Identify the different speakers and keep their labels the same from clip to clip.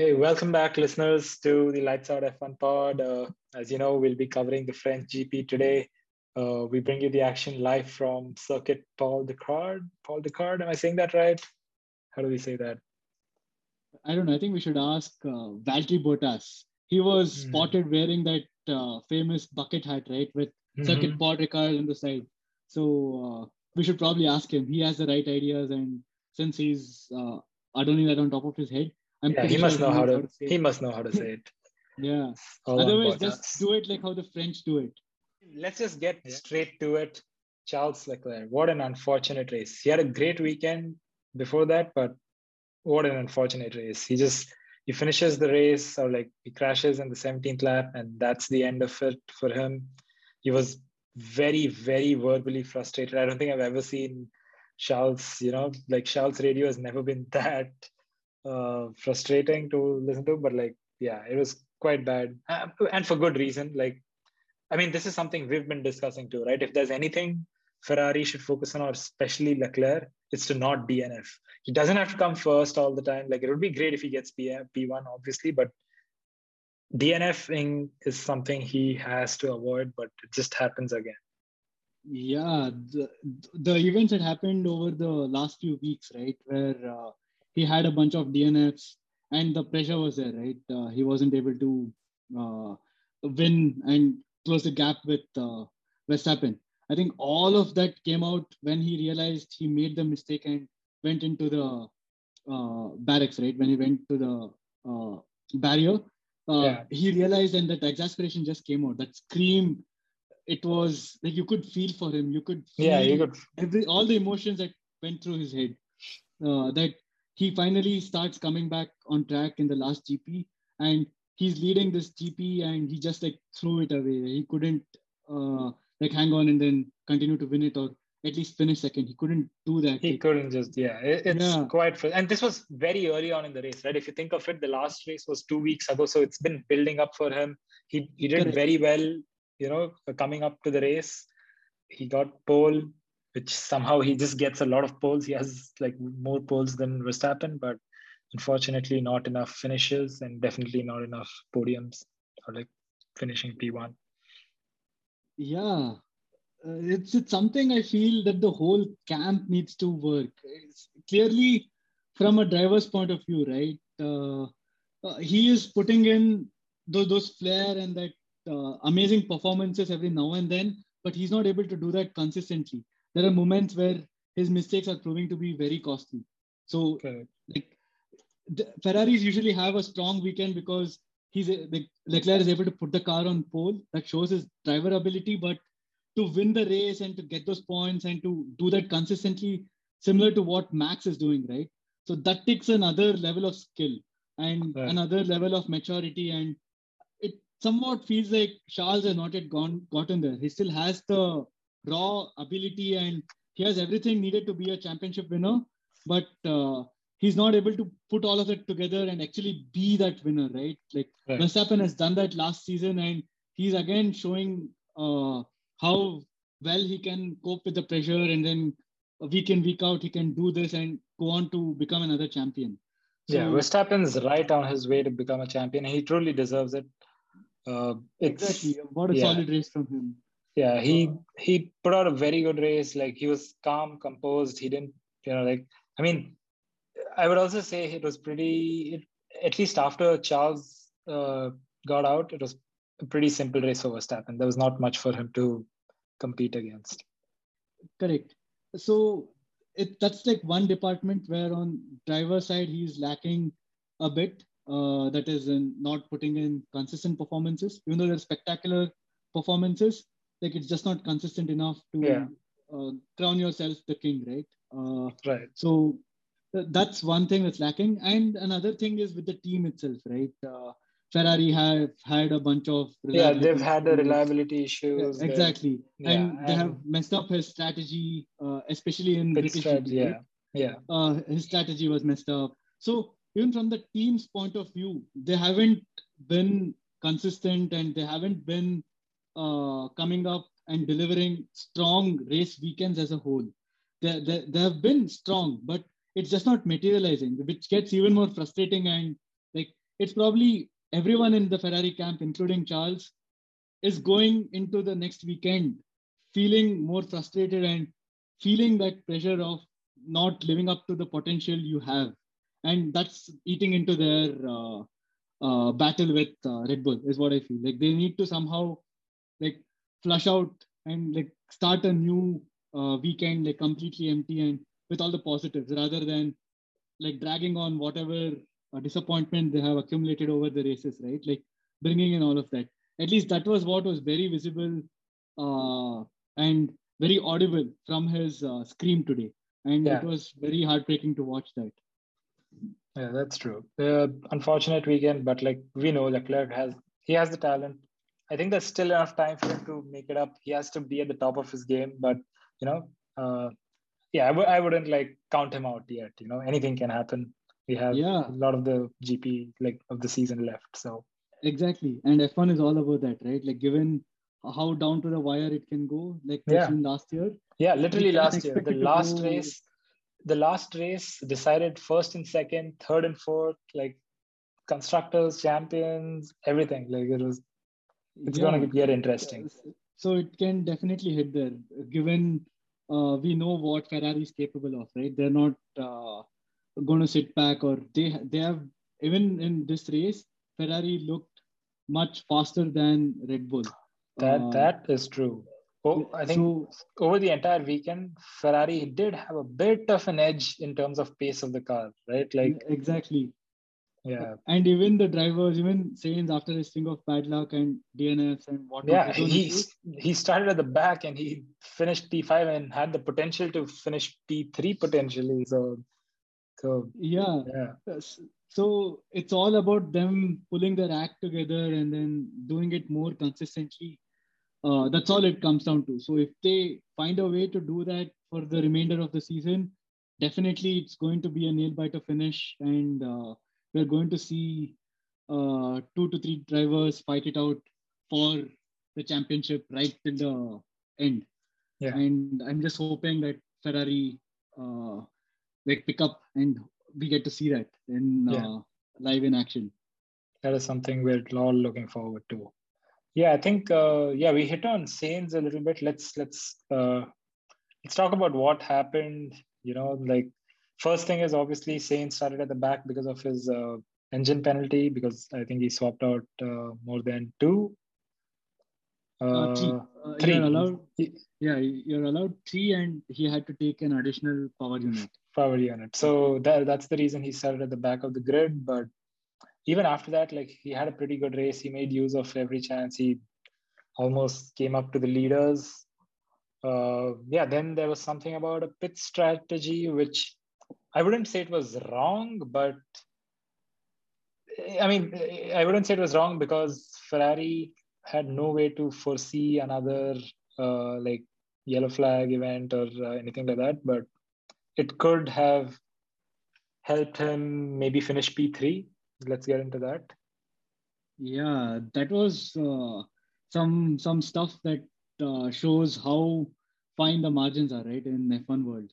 Speaker 1: Hey, welcome back, listeners, to the Lights Out F1 pod. Uh, as you know, we'll be covering the French GP today. Uh, we bring you the action live from Circuit Paul Ricard. Paul Ricard, am I saying that right? How do we say that?
Speaker 2: I don't know. I think we should ask uh, Valtteri Bottas. He was mm-hmm. spotted wearing that uh, famous bucket hat, right, with mm-hmm. Circuit Paul Ricard on the side. So uh, we should probably ask him. He has the right ideas, and since he's uh, adorning that on top of his head,
Speaker 1: I'm yeah, he must know how to. how to he must know how to say it.
Speaker 2: yeah. Otherwise, just do it like how the French do it.
Speaker 1: Let's just get yeah. straight to it. Charles Leclerc. What an unfortunate race. He had a great weekend before that, but what an unfortunate race. He just he finishes the race or like he crashes in the 17th lap, and that's the end of it for him. He was very, very verbally frustrated. I don't think I've ever seen Charles, you know, like Charles radio has never been that uh, frustrating to listen to, but like, yeah, it was quite bad, uh, and for good reason. Like, I mean, this is something we've been discussing too, right? If there's anything Ferrari should focus on, or especially Leclerc, it's to not DNF. He doesn't have to come first all the time. Like, it would be great if he gets P- P1, obviously, but DNFing is something he has to avoid, but it just happens again.
Speaker 2: Yeah, the, the events that happened over the last few weeks, right, where uh, he had a bunch of DNFs and the pressure was there, right? Uh, he wasn't able to uh, win and close the gap with uh, Verstappen. I think all of that came out when he realized he made the mistake and went into the uh, barracks, right? When he went to the uh, barrier, uh, yeah. he realized and that exasperation just came out. That scream, it was like you could feel for him. You could
Speaker 1: yeah, you could
Speaker 2: every all the emotions that went through his head. that he finally starts coming back on track in the last GP and he's leading this GP and he just like threw it away. He couldn't uh, like hang on and then continue to win it or at least finish second. He couldn't do that.
Speaker 1: He couldn't just, yeah. it's yeah. quite, and this was very early on in the race, right? If you think of it, the last race was two weeks ago. So it's been building up for him. He, he did Correct. very well, you know, coming up to the race. He got pole, which somehow he just gets a lot of poles. He has like more poles than Verstappen, but unfortunately not enough finishes and definitely not enough podiums or like finishing P1.
Speaker 2: Yeah, uh, it's it's something I feel that the whole camp needs to work. It's clearly, from a driver's point of view, right? Uh, uh, he is putting in those, those flair and that uh, amazing performances every now and then, but he's not able to do that consistently there are moments where his mistakes are proving to be very costly. So, like Ferraris usually have a strong weekend because he's like Leclerc is able to put the car on pole. That shows his driver ability, but to win the race and to get those points and to do that consistently, similar to what Max is doing, right? So that takes another level of skill and right. another level of maturity. And it somewhat feels like Charles has not yet gone gotten there. He still has the raw ability and he has everything needed to be a championship winner, but uh, he's not able to put all of it together and actually be that winner, right? Like right. Verstappen has done that last season and he's again showing uh, how well he can cope with the pressure and then week in, week out, he can do this and go on to become another champion.
Speaker 1: So, yeah, Verstappen's right on his way to become a champion. He truly deserves it.
Speaker 2: Uh, exactly. What a yeah. solid race from him
Speaker 1: yeah he he put out a very good race. Like he was calm composed. He didn't you know like i mean i would also say it was pretty it, at least after charles uh, got out it was a pretty simple race for Verstappen. there was not much for him to compete against.
Speaker 2: Correct. So it that's like one department where on driver side he's lacking a bit uh, that is in not putting in consistent performances. Even though they're spectacular performances like it's just not consistent enough to yeah. uh, crown yourself the king, right?
Speaker 1: Uh, right.
Speaker 2: So th- that's one thing that's lacking, and another thing is with the team itself, right? Uh, Ferrari have had a bunch of
Speaker 1: yeah, they've had the reliability issues.
Speaker 2: Yeah, exactly, yeah, and, and, they have messed up his strategy, uh, especially in British.
Speaker 1: Strategy, yeah, yeah.
Speaker 2: Uh, his strategy was messed up. So even from the team's point of view, they haven't been consistent and they haven't been uh, coming up and delivering strong race weekends as a whole. They, they, they have been strong, but it's just not materializing, which gets even more frustrating. And like it's probably everyone in the Ferrari camp, including Charles, is going into the next weekend feeling more frustrated and feeling that pressure of not living up to the potential you have. And that's eating into their uh, uh, battle with uh, Red Bull, is what I feel. Like they need to somehow like flush out and like start a new uh, weekend like completely empty and with all the positives rather than like dragging on whatever uh, disappointment they have accumulated over the races, right? Like bringing in all of that. At least that was what was very visible uh, and very audible from his uh, scream today. And yeah. it was very heartbreaking to watch that.
Speaker 1: Yeah, that's true. Uh, unfortunate weekend, but like we know, Leclerc has he has the talent. I think there's still enough time for him to make it up. He has to be at the top of his game, but you know, uh, yeah, I w- I wouldn't like count him out yet. You know, anything can happen. We have yeah. a lot of the GP like of the season left, so
Speaker 2: exactly. And F1 is all about that, right? Like given how down to the wire it can go, like yeah. last year.
Speaker 1: Yeah, literally last year, the last go... race, the last race decided first and second, third and fourth, like constructors, champions, everything. Like it was, it's yeah. gonna get interesting.
Speaker 2: So it can definitely hit there, given uh, we know what Ferrari is capable of, right? They're not uh, going to sit back, or they they have even in this race, Ferrari looked much faster than Red Bull.
Speaker 1: That uh, that is true. Oh, I think so, over the entire weekend, Ferrari did have a bit of an edge in terms of pace of the car, right? Like
Speaker 2: exactly.
Speaker 1: Yeah.
Speaker 2: And even the drivers, even Sainz after his string of bad luck and DNFs and whatnot.
Speaker 1: Yeah, he he started at the back and he finished P5 and had the potential to finish P3 potentially. So, so
Speaker 2: yeah. yeah. So it's all about them pulling their act together and then doing it more consistently uh, that's all it comes down to. So if they find a way to do that for the remainder of the season, definitely it's going to be a nail biter finish, and uh, we're going to see uh, two to three drivers fight it out for the championship right till the end. Yeah. And I'm just hoping that Ferrari uh, like pick up and we get to see that in uh, yeah. live in action.
Speaker 1: That is something we're all looking forward to. Yeah, I think uh, yeah we hit on Sainz a little bit. Let's let's uh, let's talk about what happened. You know, like first thing is obviously Sainz started at the back because of his uh, engine penalty because I think he swapped out uh, more than two.
Speaker 2: Uh, three. Uh, three. You're allowed, yeah, you're allowed three, and he had to take an additional power unit.
Speaker 1: Power unit. So that that's the reason he started at the back of the grid, but even after that, like he had a pretty good race. He made use of every chance. He almost came up to the leaders. Uh, yeah, then there was something about a pit strategy, which I wouldn't say it was wrong, but I mean, I wouldn't say it was wrong because Ferrari had no way to foresee another uh, like yellow flag event or uh, anything like that. But it could have helped him maybe finish P3 let's get into that
Speaker 2: yeah that was uh, some some stuff that uh, shows how fine the margins are right in f1 world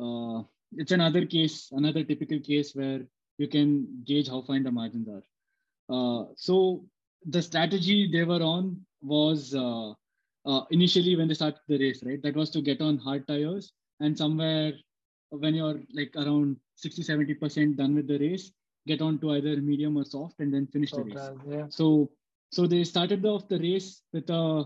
Speaker 2: uh, it's another case another typical case where you can gauge how fine the margins are uh, so the strategy they were on was uh, uh, initially when they started the race right that was to get on hard tires and somewhere when you're like around 60 70% done with the race get on to either medium or soft and then finish the race. Yeah. So so they started off the race with a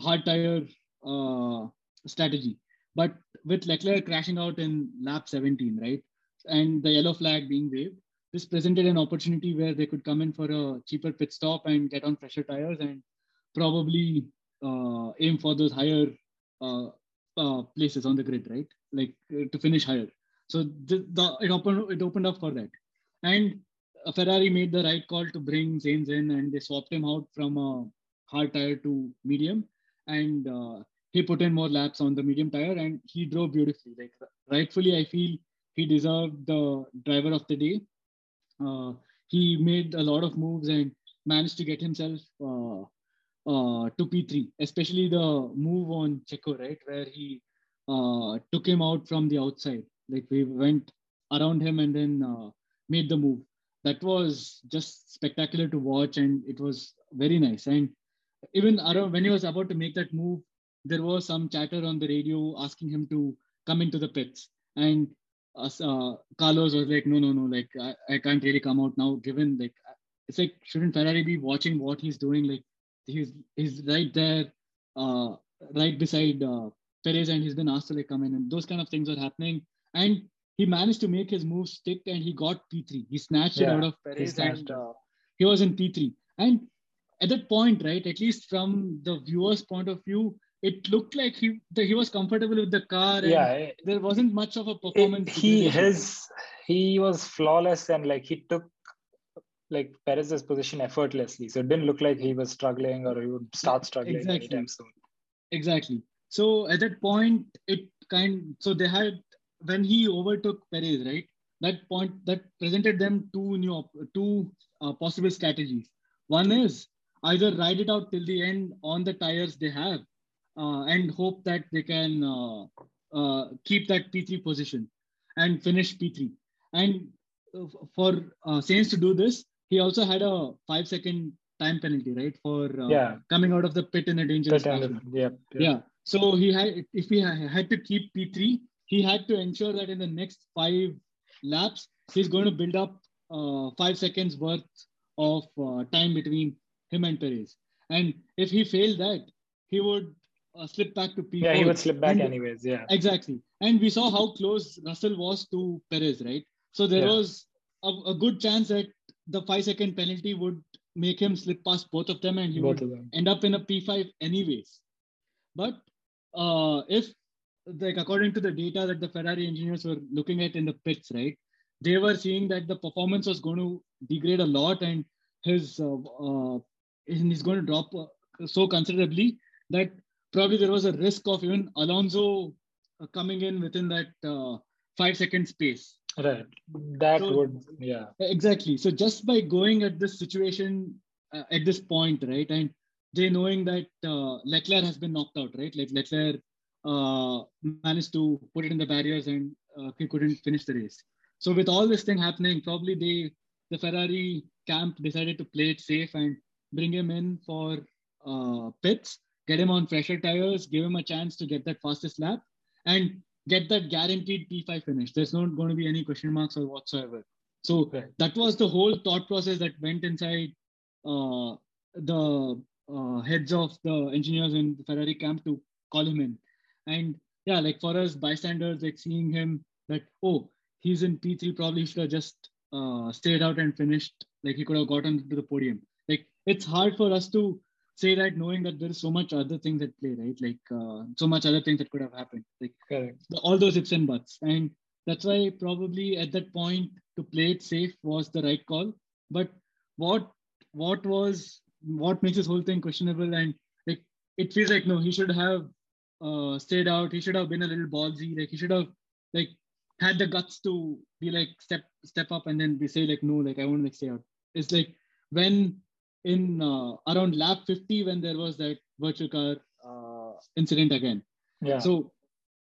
Speaker 2: hard tire uh, strategy, but with Leclerc crashing out in lap 17, right, and the yellow flag being waved, this presented an opportunity where they could come in for a cheaper pit stop and get on fresher tires and probably uh, aim for those higher uh, uh, places on the grid, right? Like uh, to finish higher. So the, the, it opened it opened up for that. And Ferrari made the right call to bring Sainz in, and they swapped him out from a hard tire to medium, and uh, he put in more laps on the medium tire, and he drove beautifully. Like rightfully, I feel he deserved the driver of the day. Uh, he made a lot of moves and managed to get himself uh, uh, to P3, especially the move on Checo, right, where he uh, took him out from the outside. Like we went around him and then uh, made the move. that was just spectacular to watch, and it was very nice. And even around when he was about to make that move, there was some chatter on the radio asking him to come into the pits, and uh, Carlos was like, "No, no, no, like I, I can't really come out now, given like it's like shouldn't Ferrari be watching what he's doing? Like he's he's right there, uh, right beside uh, Perez, and he's been asked to like come in, and those kind of things are happening. And he managed to make his move stick, and he got P3. He snatched yeah, it out of Perez, and uh, he was in P3. And at that point, right, at least from the viewer's point of view, it looked like he he was comfortable with the car. yeah, there wasn't much of a performance.
Speaker 1: It, he his he was flawless and like he took like Perez's position effortlessly. So it didn't look like he was struggling or he would start struggling exactly. anytime soon.
Speaker 2: Exactly. So at that point, it kind so they had when he overtook Perez, right? That point that presented them two new two uh, possible strategies. One is either ride it out till the end on the tires they have, and hope that they can uh, uh keep that P3 position and finish P3. And uh, for uh, Sainz to do this, he also had a five second time penalty, right, for uh, yeah. coming out of the pit in a dangerous fashion.
Speaker 1: Yeah,
Speaker 2: yeah, yeah. So he had, if he had to keep P3, he had to ensure that in the next five laps, he's going to build up uh, five seconds worth of uh, time between him and Perez. And if he failed that, he would uh, slip back to P4.
Speaker 1: Yeah, he would slip back and, anyways. Yeah,
Speaker 2: exactly. And we saw how close Russell was to Perez, right? So there yeah. was a, a, good chance that the five second penalty would make him slip past both of them and he both would end up in a P5 anyways. But uh, if, like, according to the data that the Ferrari engineers were looking at in the pits, right, they were seeing that the performance was going to degrade a lot and his uh, uh, he's going to drop uh, so considerably that probably there was a risk of even Alonso uh, coming in within that uh, five second space.
Speaker 1: Right. That so, would, yeah.
Speaker 2: Exactly. So just by going at this situation uh, at this point, right, and they knowing that uh, Leclerc has been knocked out, right? Like Leclerc uh, managed to put it in the barriers and uh, he couldn't finish the race. So with all this thing happening, probably they, the Ferrari camp decided to play it safe and bring him in for uh, pits, get him on fresher tires, give him a chance to get that fastest lap, and get that guaranteed P5 finish. There's not going to be any question marks or whatsoever. So that was the whole thought process that went inside uh, the uh, heads of the engineers in the Ferrari camp to call him in. And yeah, like for us bystanders, like seeing him that, oh, he's in P3, probably should have just uh, stayed out and finished. Like he could have gotten to the podium. Like it's hard for us to say that knowing that there is so much other things at play, right? Like uh, so much other things that could have happened, like
Speaker 1: Correct.
Speaker 2: all those ifs and buts, and that's why probably at that point to play it safe was the right call. But what what was what makes this whole thing questionable and like it feels like no, he should have uh, stayed out. He should have been a little ballsy. Like he should have like had the guts to be like step step up and then be say like no, like I want to like stay out. It's like when in uh, around lap 50 when there was that virtual car uh, incident again.
Speaker 1: Yeah.
Speaker 2: So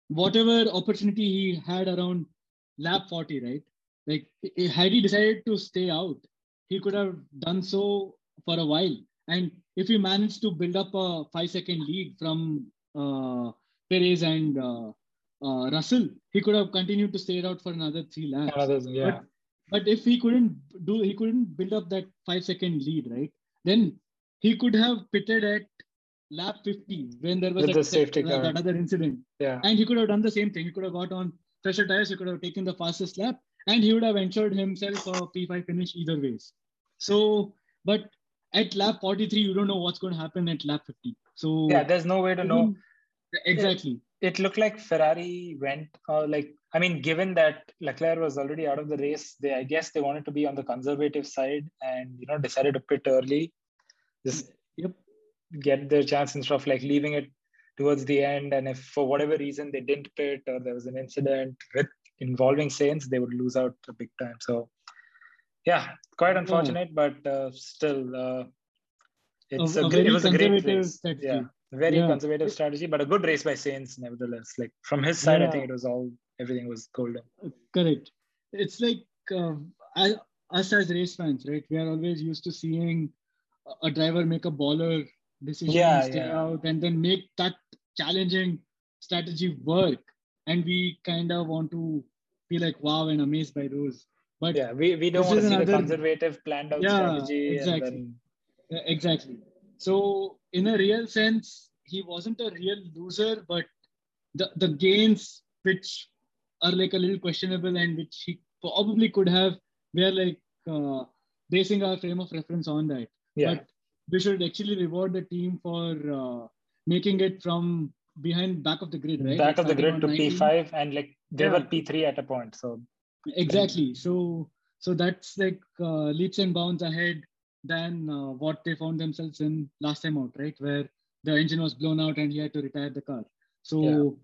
Speaker 2: whatever opportunity he had around lap 40, right? Like had he decided to stay out, he could have done so for a while. And if he managed to build up a five second lead from uh, Perez and uh, uh, Russell, he could have continued to stay out for another three laps.
Speaker 1: Another, yeah.
Speaker 2: But, but if he couldn't do, he couldn't build up that five second lead, right? Then he could have pitted at lap 50 when there was
Speaker 1: a, safety uh,
Speaker 2: that, that other incident.
Speaker 1: Yeah.
Speaker 2: And he could have done the same thing. He could have got on fresher tires, he could have taken the fastest lap, and he would have ensured himself a P5 finish either ways. So, but at lap 43, you don't know what's going to happen at lap 50. So
Speaker 1: yeah, there's no way to know.
Speaker 2: Exactly.
Speaker 1: It, looked like Ferrari went uh, like I mean, given that Leclerc was already out of the race, they I guess they wanted to be on the conservative side and you know decided to pit early, just
Speaker 2: yep.
Speaker 1: get their chance instead of like leaving it towards the end. And if for whatever reason they didn't pit or there was an incident with involving Sainz, they would lose out a big time. So yeah, quite unfortunate, but uh, still, uh, it's a, a, a it was a great race. Yeah, very yeah. conservative strategy, but a good race by Sainz, nevertheless. Like from his side, yeah. I think it was all everything was golden.
Speaker 2: Correct. It's like uh, I us as race fans, right? We are always used to seeing a driver make a baller decision,
Speaker 1: Yeah,
Speaker 2: stay
Speaker 1: yeah.
Speaker 2: out, and then make that challenging strategy work. And we kind of want to be like, wow, and amazed by those. But
Speaker 1: Yeah, we, we don't want to see the conservative planned out
Speaker 2: Yeah,
Speaker 1: strategy
Speaker 2: exactly.
Speaker 1: then
Speaker 2: exactly. So, in a real sense, he wasn't a real loser, but the, the gains which are like a little questionable and which he probably could have, we are like uh, basing our frame of reference on that.
Speaker 1: yeah,
Speaker 2: But we should actually reward the team for uh, making it from behind back of the grid, right?
Speaker 1: back
Speaker 2: Like
Speaker 1: of the grid to
Speaker 2: 19.
Speaker 1: P5 and like they
Speaker 2: Yeah.
Speaker 1: were P3 at a point. So
Speaker 2: exactly so so that's like uh, leaps and bounds ahead than uh, what they found themselves in last time out right where the engine was blown out and he had to retire the car so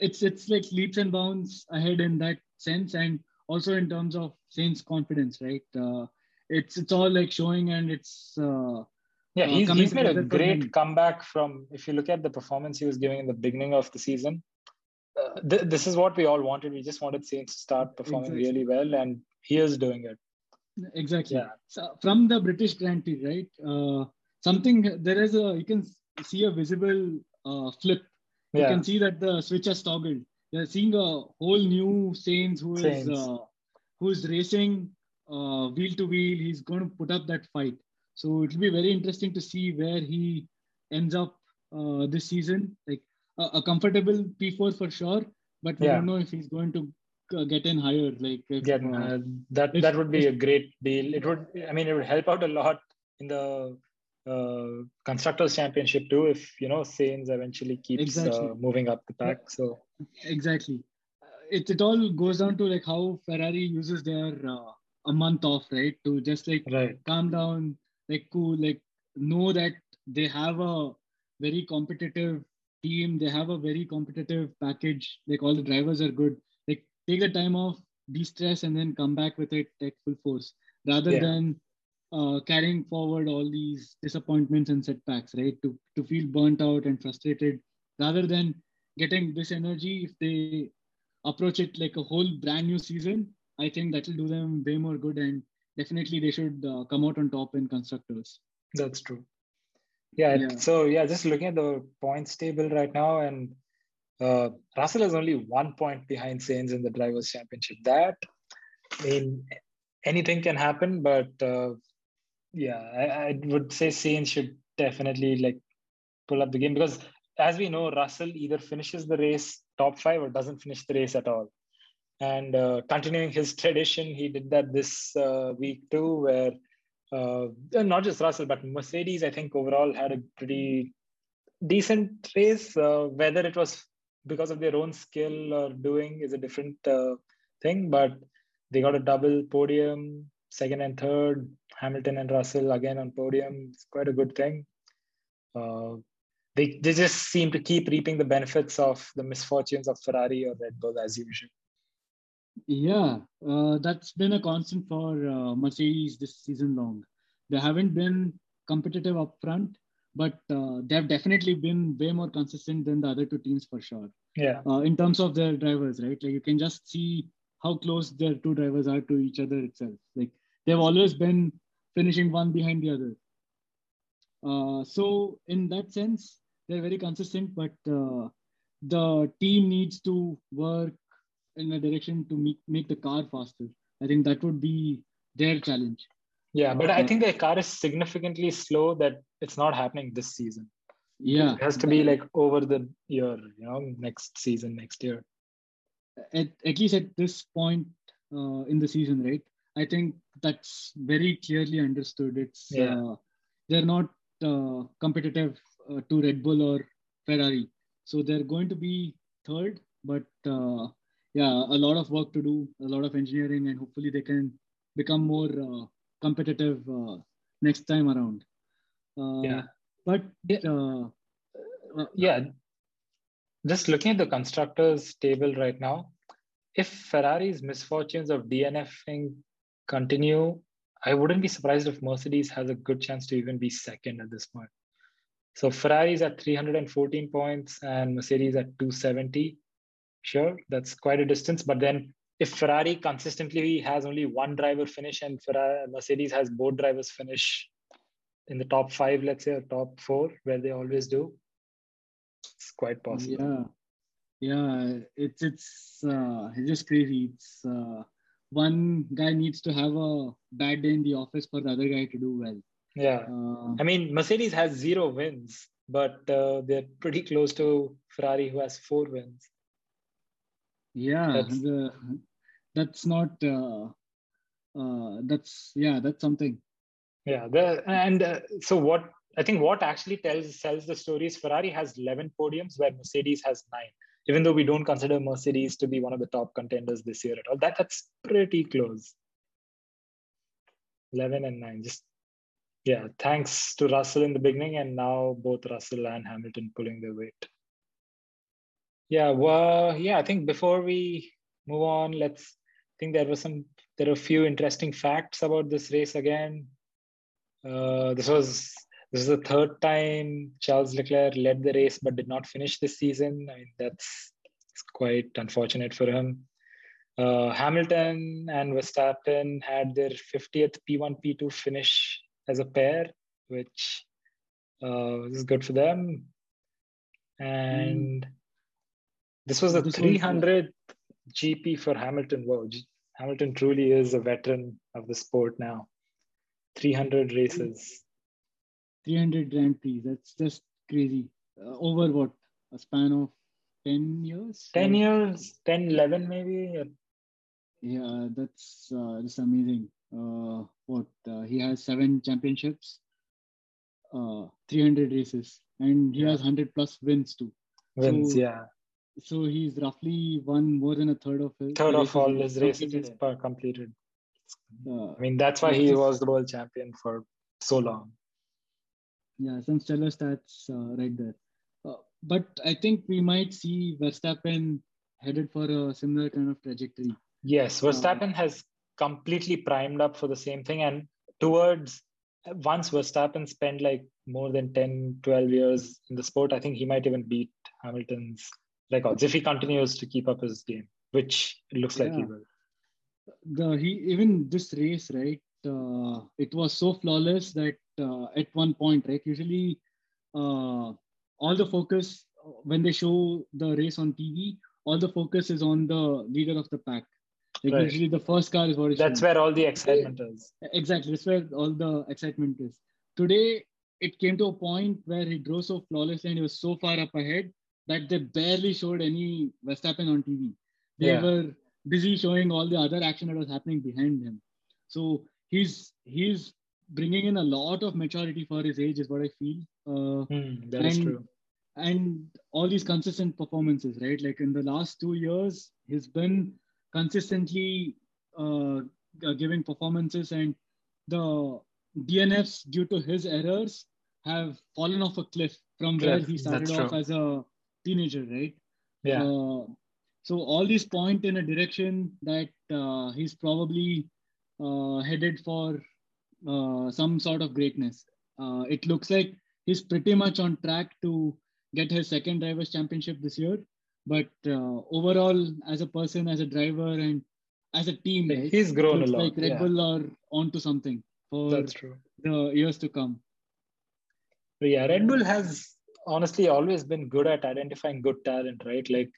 Speaker 2: it's it's like leaps and bounds ahead in that sense and also in terms of Sainz confidence right uh, it's it's all like showing and it's uh,
Speaker 1: yeah,
Speaker 2: Uh,
Speaker 1: he's, he's made a great comeback from if you look at the performance he was giving in the beginning of the season. Uh, th- this is what we all wanted. We just wanted Sainz to start performing
Speaker 2: Exactly.
Speaker 1: really well, and he is doing it.
Speaker 2: Exactly.
Speaker 1: Yeah.
Speaker 2: so from the british grand prix right uh, something there is a you can see a visible uh, flip. You
Speaker 1: Yeah,
Speaker 2: can see that the switch has toggled. They're seeing a whole new Sainz who is
Speaker 1: Sainz.
Speaker 2: uh, who's racing uh, wheel to wheel. He's going to put up that fight. So it'll be very interesting to see where he ends up uh, this season. Like a, a comfortable p4 for sure but we
Speaker 1: Yeah.
Speaker 2: don't know if he's going to get in higher like if,
Speaker 1: Get,
Speaker 2: uh,
Speaker 1: uh, that
Speaker 2: if-
Speaker 1: that would be
Speaker 2: if-
Speaker 1: a great deal. It would, I mean, it would help out a lot in the uh, constructors championship too. If you know Sainz eventually keeps
Speaker 2: Exactly.
Speaker 1: uh, moving up the pack. So
Speaker 2: exactly Uh, it, it all goes down to like how ferrari uses their uh, a month off right to just like
Speaker 1: right,
Speaker 2: calm down like cool like know that they have a very competitive team they have a very competitive package like all the drivers are good take a time off de-stress and then come back with it like full force rather
Speaker 1: Yeah.
Speaker 2: than uh, carrying forward all these disappointments and setbacks right to to feel burnt out and frustrated rather than getting this energy if they approach it like a whole brand new season i think that will do them way more good and definitely they should uh, come out on top in constructors
Speaker 1: that's true. Yeah,
Speaker 2: Yeah.
Speaker 1: So yeah, just looking at the points table right now, and uh, Russell is only one point behind Sainz in the drivers' championship. That, I mean, anything can happen, but uh, yeah, I, I would say Sainz should definitely like pull up the game because, as we know, Russell either finishes the race top five or doesn't finish the race at all. And uh, continuing his tradition, he did that this uh, week too, where uh, not just Russell, but Mercedes, I think overall had a pretty decent race. Uh, whether it was because of their own skill or doing is a different uh, thing, but they got a double podium, second and third. Hamilton and Russell again on podium. It's quite a good thing. Uh, they, they just seem to keep reaping the benefits of the misfortunes of Ferrari or Red Bull as usual.
Speaker 2: Yeah, uh, that's been a constant for uh, Mercedes this season long. They haven't been competitive up front, but uh, they have definitely been way more consistent than the other two teams for sure.
Speaker 1: Yeah,
Speaker 2: Uh, in terms of their drivers, right? Like you can just see how close their two drivers are to each other itself. Like they've always been finishing one behind the other. Uh, so in that sense, they're very consistent, but uh, the team needs to work in a direction to make, make the car faster. I think that would be their challenge.
Speaker 1: Yeah, but I
Speaker 2: Uh,
Speaker 1: think their car is significantly slow that it's not happening this season.
Speaker 2: Yeah,
Speaker 1: It has to be like over the year, you know, next season, next year.
Speaker 2: at, at least at this point uh, in the season, right? I think that's very clearly understood. It's
Speaker 1: Yeah.
Speaker 2: uh, they're not uh, competitive uh, to Red Bull or Ferrari, so they're going to be third. But uh, yeah, a lot of work to do, a lot of engineering, and hopefully they can become more uh, competitive uh, next time around. Uh,
Speaker 1: Yeah.
Speaker 2: But
Speaker 1: Yeah.
Speaker 2: uh, uh,
Speaker 1: Yeah. Just looking at the constructors table right now, if Ferrari's misfortunes of DNFing continue, I wouldn't be surprised if Mercedes has a good chance to even be second at this point. So Ferrari's at 314 points and Mercedes at 270. Sure, that's quite a distance. But then if Ferrari consistently has only one driver finish and Ferrari, Mercedes has both drivers finish in the top five, let's say, or top four, where they always do, it's quite possible.
Speaker 2: Yeah, yeah, it's it's uh, it's just crazy. It's uh, one guy needs to have a bad day in the office for the other guy to do well.
Speaker 1: Yeah, uh, I mean, Mercedes has zero wins, but uh, they're pretty close to Ferrari, who has four wins.
Speaker 2: Yeah, that's, the, that's not. Uh, uh, that's yeah, that's something.
Speaker 1: Yeah, the and uh, so what I think what actually tells sells the story is Ferrari has 11 podiums where Mercedes has nine. Even though we don't consider Mercedes to be one of the top contenders this year at all, that that's pretty close. 11 and nine, just yeah. Thanks to Russell in the beginning, and now both Russell and Hamilton pulling their weight. Yeah, well, yeah. I think before we move on, let's think there was some there are a few interesting facts about this race again. Uh, this was this is the third time Charles Leclerc led the race but did not finish this season. I mean, that's quite unfortunate for him. Uh, Hamilton and Verstappen had their 50th P1 P2 finish as a pair, which uh, is good for them. And mm. this was the 300th GP for Hamilton. Wow, Hamilton truly is a veteran of the sport now. 300 races.
Speaker 2: 300 Grand Prix. That's just crazy. Uh, over what? A span of 10 years?
Speaker 1: 10 years, 10, 11 maybe.
Speaker 2: Yeah, that's uh, just amazing. Uh, what? Uh, he has seven championships, uh, 300 races, and he yeah. has 100 plus wins too.
Speaker 1: Wins, so, yeah.
Speaker 2: So he's roughly won more than a third of
Speaker 1: his third of all his races completed. Uh, I mean, that's why he was the world champion for so long.
Speaker 2: Yeah, some stellar stats uh, right there. Uh, but I think we might see Verstappen headed for a similar kind of trajectory.
Speaker 1: Yes, uh, Verstappen has completely primed up for the same thing. And towards once Verstappen spent like more than 10, 12 years in the sport, I think he might even beat Hamilton's records if he continues to keep up his game, which it looks yeah. like he will.
Speaker 2: The he even this race right uh, it was so flawless that uh, at one point right usually uh, all the focus when they show the race on tv all the focus is on the leader of the pack. Like right. usually the first car is what
Speaker 1: that's where all the excitement is.
Speaker 2: Exactly that's where all the excitement is. Today it came to a point where he drove so flawlessly and he was so far up ahead that they barely showed any Verstappen on TV. They yeah. were busy showing all the other action that was happening behind him. So he's he's bringing in a lot of maturity for his age, is what I feel. Uh,
Speaker 1: mm, that and, is true.
Speaker 2: And all these consistent performances, right? Like in the last two years, he's been consistently uh, giving performances, and the DNFs due to his errors have fallen off a cliff from where he started off as a teenager, right?
Speaker 1: Yeah.
Speaker 2: Uh, so all these point in a direction that uh, he's probably uh, headed for uh, some sort of greatness. Uh, it looks like he's pretty much on track to get his second drivers championship this year. But uh, overall, as a person, as a driver, and as a team,
Speaker 1: right, he's grown a lot.
Speaker 2: Like Red yeah. Bull are onto something for
Speaker 1: That's true.
Speaker 2: the years to come.
Speaker 1: But yeah, Red Bull has honestly always been good at identifying good talent, right? Like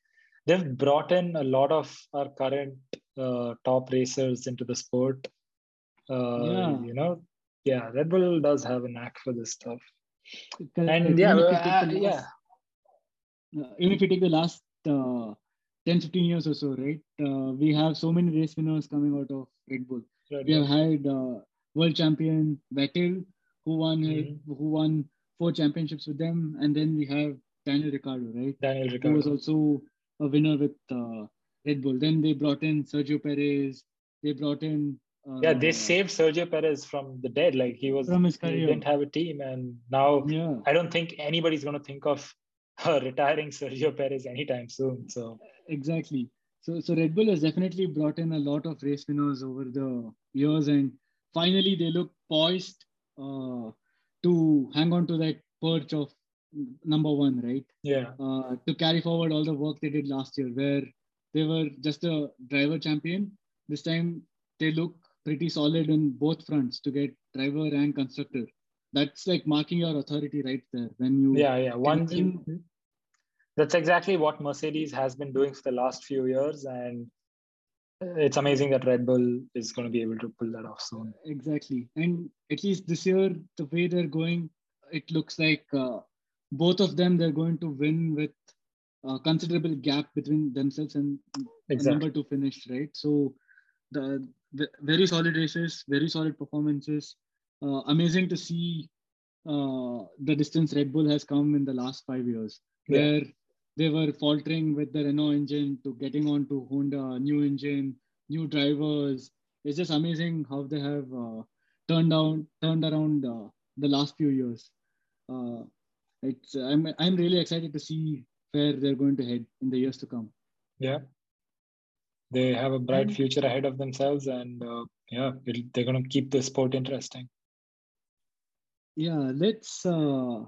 Speaker 1: they've brought in a lot of our current uh, top racers into the sport. Uh, yeah. You know, yeah, Red Bull does have a knack for this stuff. And yeah, uh, last, yeah.
Speaker 2: Even if you take the last uh, 10, 15 years or so, right? Uh, we have so many race winners coming out of Red Bull. Red we have had uh, world champion Vettel, who won mm-hmm. who won four championships with them, and then we have Daniel Ricciardo, right?
Speaker 1: Daniel Ricciardo
Speaker 2: who was also a winner with uh, Red Bull. Then they brought in Sergio Perez. They brought in.
Speaker 1: Uh, yeah, they saved Sergio Perez from the dead. Like he was, from his career. he didn't have a team, and now yeah. I don't think anybody's going to think of uh, retiring Sergio Perez anytime soon. So
Speaker 2: exactly. So so Red Bull has definitely brought in a lot of race winners over the years, and finally they look poised uh, to hang on to that perch of number one, right?
Speaker 1: Yeah.
Speaker 2: Uh, to carry forward all the work they did last year, where they were just a driver champion. This time they look pretty solid in both fronts to get driver and constructor. That's like marking your authority right there when you
Speaker 1: yeah yeah one win, that's exactly what Mercedes has been doing for the last few years and it's amazing that Red Bull is going to be able to pull that off soon.
Speaker 2: Exactly. And at least this year, the way they're going, it looks like uh, both of them, they're going to win with a considerable gap between themselves and exactly. number to finish, right? So the, the very solid races, very solid performances. Uh, amazing to see uh, the distance Red Bull has come in the last five years, yeah. where they were faltering with the Renault engine to getting on to Honda, new engine, new drivers. It's just amazing how they have uh, turned down, turned around uh, the last few years. Uh, it's I'm I'm really excited to see where they're going to head in the years to come.
Speaker 1: Yeah, they have a bright future ahead of themselves, and uh, yeah, they're going to keep the sport interesting.
Speaker 2: Yeah, let's uh,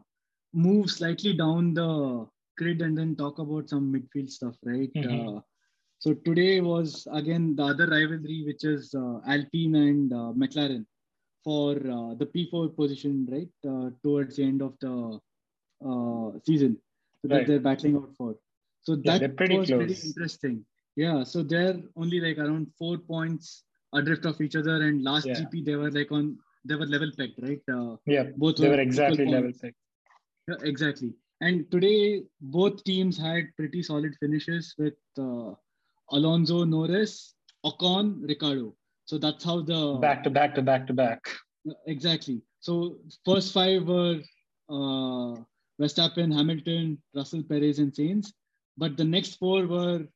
Speaker 2: move slightly down the grid and then talk about some midfield stuff, right? Mm-hmm. Uh, so today was again the other rivalry, which is uh, Alpine and uh, McLaren for uh, the P4 position, right? Uh, towards the end of the uh, season, so right. that they're battling out for. So yeah, that pretty was close. pretty interesting. Yeah, so they're only like around four points adrift of each other, and last yeah. GP they were like on they were level pegged, right?
Speaker 1: yeah, both they were, were exactly level pegged.
Speaker 2: Yeah, exactly. And today, both teams had pretty solid finishes with uh, Alonso, Norris, Ocon, Ricciardo. So that's how the
Speaker 1: back to back to back to back.
Speaker 2: Exactly. So first five were uh, Verstappen, Hamilton, Russell, Perez, and Sainz. But the next four were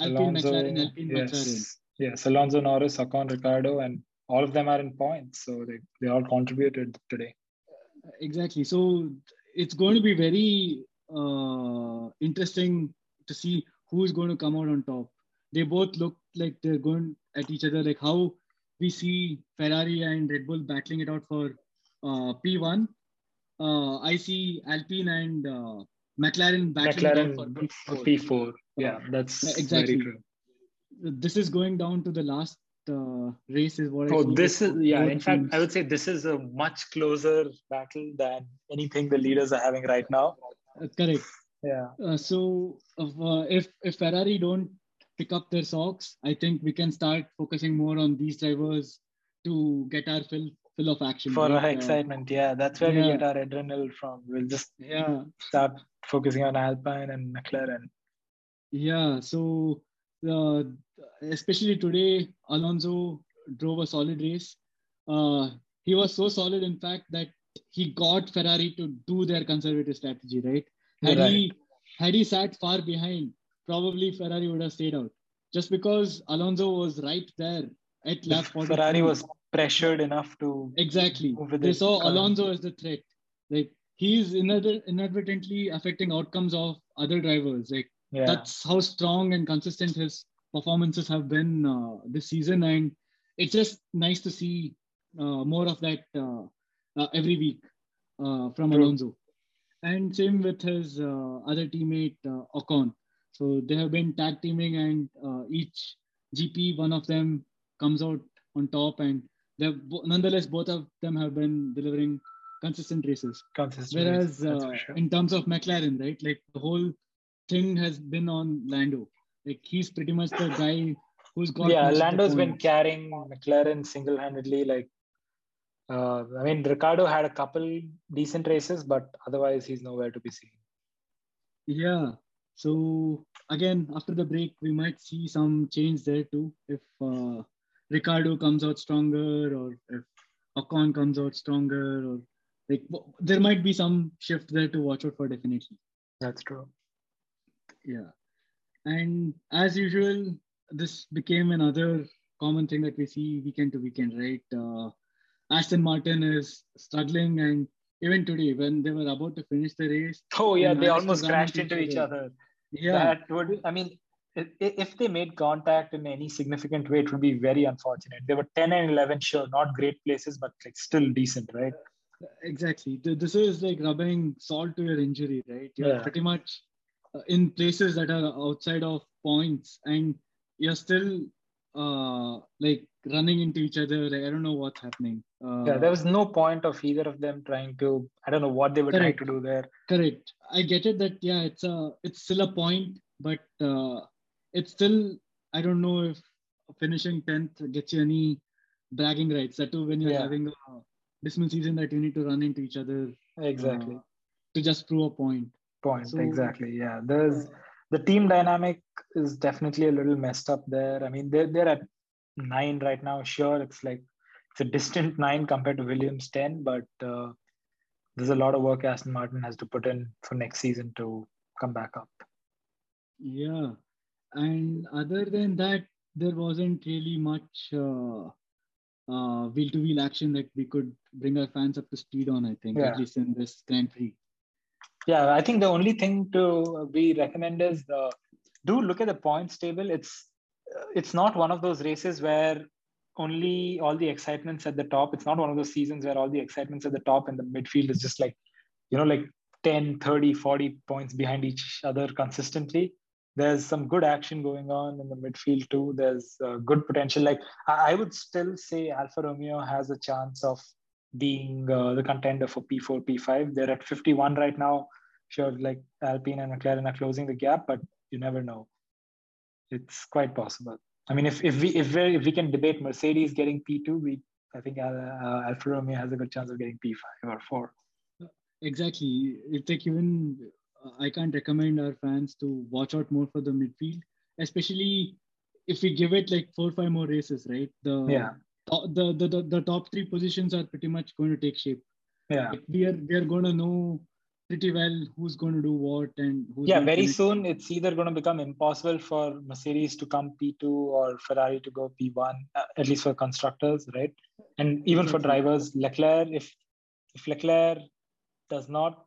Speaker 2: Alpine, Alonso, McLaren, Alpine, yes. McLaren.
Speaker 1: Yes, Alonso, Norris, Ocon, Ricciardo, and all of them are in points. So they, they all contributed today.
Speaker 2: Exactly. So it's going to be very uh, interesting to see who's going to come out on top. They both look like they're going at each other, like how we see Ferrari and Red Bull battling it out for uh, P1. Uh, I see Alpine and uh, McLaren battling McLaren
Speaker 1: it out for P4. P4. Yeah, that's exactly.
Speaker 2: This is going down to the last uh, race is what.
Speaker 1: Oh, this is yeah. In fact, I would say this is a much closer battle than anything the leaders are having right now.
Speaker 2: Uh, correct.
Speaker 1: Yeah.
Speaker 2: Uh, so uh, if if Ferrari don't pick up their socks, I think we can start focusing more on these drivers to get our fill fill of action.
Speaker 1: For right? our uh, excitement, yeah, that's where yeah. we get our adrenaline from. We'll just
Speaker 2: yeah
Speaker 1: start focusing on Alpine and McLaren.
Speaker 2: Yeah. So uh, especially today, Alonso drove a solid race. Uh, he was so solid, in fact, that he got Ferrari to do their conservative strategy. Right? Had right. he had he sat far behind, probably Ferrari would have stayed out. Just because Alonso was right there at lap
Speaker 1: 42. Ferrari was pressured enough to
Speaker 2: exactly. They saw Alonso as the threat. Like he's inadvertently affecting outcomes of other drivers. Like yeah. that's how strong and consistent his performances have been uh, this season, and it's just nice to see uh, more of that uh, uh every week uh, from True. Alonso. And same with his uh, other teammate Ocon. So they have been tag teaming, and each GP, one of them comes out on top, and they nonetheless both of them have been delivering consistent races.
Speaker 1: Consistent
Speaker 2: Whereas races, sure. in terms of McLaren, right, like the whole thing has been on Lando. Like he's pretty much the guy who's got.
Speaker 1: Yeah, Lando's been carrying McLaren single-handedly. Like, uh, I mean, Ricciardo had a couple decent races, but otherwise he's nowhere to be seen.
Speaker 2: Yeah. So again, after the break, we might see some change there too. If uh, Ricciardo comes out stronger, or if Ocon comes out stronger, or like there might be some shift there to watch out for definitely.
Speaker 1: That's true.
Speaker 2: Yeah. And as usual, this became another common thing that we see weekend to weekend, right? Uh, Aston Martin is struggling, and even today, when they were about to finish the race,
Speaker 1: oh yeah, they almost crashed into each other. Yeah, that would. I mean, if they made contact in any significant way, it would be very unfortunate. They were 10 and 11, sure, not great places, but like still decent, right?
Speaker 2: Exactly. This is like rubbing salt to your injury, right? You're yeah. pretty much in places that are outside of points, and you're still uh, like running into each other. Like, I don't know what's happening. Uh,
Speaker 1: yeah, there was no point of either of them trying to. I don't know what they were correct. trying to do there.
Speaker 2: Correct. I get it that yeah, it's a it's still a point, but uh, it's still I don't know if finishing tenth gets you any bragging rights. That too when you're yeah. having a dismal season that you need to run into each other.
Speaker 1: Exactly.
Speaker 2: Uh, to just prove a point.
Speaker 1: Point so, exactly. Yeah, there's the team dynamic is definitely a little messed up there. I mean, they're they're at nine right now. Sure, it's like it's a distant nine compared to Williams ten, but uh, there's a lot of work Aston Martin has to put in for next season to come back up.
Speaker 2: Yeah, and other than that, there wasn't really much uh, uh, wheel to wheel action that we could bring our fans up to speed on. I think yeah. at least in this Grand Prix.
Speaker 1: Yeah, I think the only thing to we recommend is the do look at the points table. It's it's not one of those races where only all the excitement's at the top. It's not one of those seasons where all the excitement's at the top and the midfield is just like, you know, like 10, 30, 40 points behind each other consistently. There's some good action going on in the midfield too. There's uh, good potential. Like I, I, would still say Alfa Romeo has a chance of being uh, the contender for P4, P5. They're at 51 right now. Sure, like Alpine and McLaren are closing the gap, but you never know. It's quite possible. I mean, if if we if we if we can debate Mercedes getting P two, we I think uh, uh, Alfa Romeo has a good chance of getting P five or four.
Speaker 2: Exactly. It's like even uh, I can't recommend our fans to watch out more for the midfield, especially if we give it like four five more races, right?
Speaker 1: The yeah.
Speaker 2: The, the, the, the top three positions are pretty much going to take shape.
Speaker 1: Yeah.
Speaker 2: Like we are we are going to know pretty well who's going to do what and who's
Speaker 1: yeah very soon it's either going to become impossible for mercedes to come p2 or ferrari to go p1 uh, at least for constructors right? And even for drivers leclerc if if leclerc does not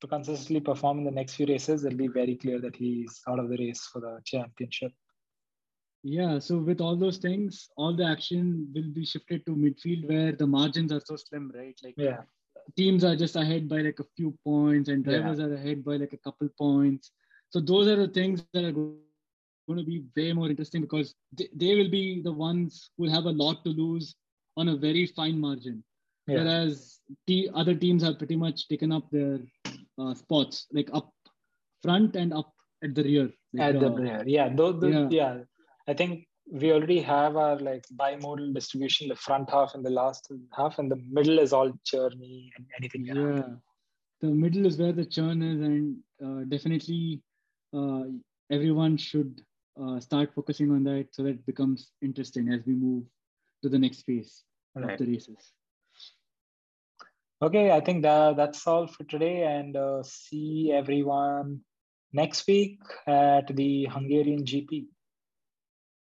Speaker 1: to consistently perform in the next few races it'll be very clear that he's out of the race for the championship.
Speaker 2: Yeah so with all those things all the action will be shifted to midfield where the margins are so slim right? Like
Speaker 1: yeah
Speaker 2: teams are just ahead by like a few points and drivers yeah. are ahead by like a couple points. So those are the things that are going to be way more interesting because they, they will be the ones who have a lot to lose on a very fine margin. Yeah. Whereas the other teams have pretty much taken up their uh, spots, like up front and up at the rear.
Speaker 1: Like at the, the rear, yeah. Those, yeah. yeah. I think we already have our like bimodal distribution the front half and the last half and the middle is all churny and anything
Speaker 2: yeah. The middle is where the churn is and uh, definitely uh, everyone should uh, start focusing on that so that it becomes interesting as we move to the next phase right. of the races.
Speaker 1: Okay i think that that's all for today and uh, see everyone next week at the hungarian gp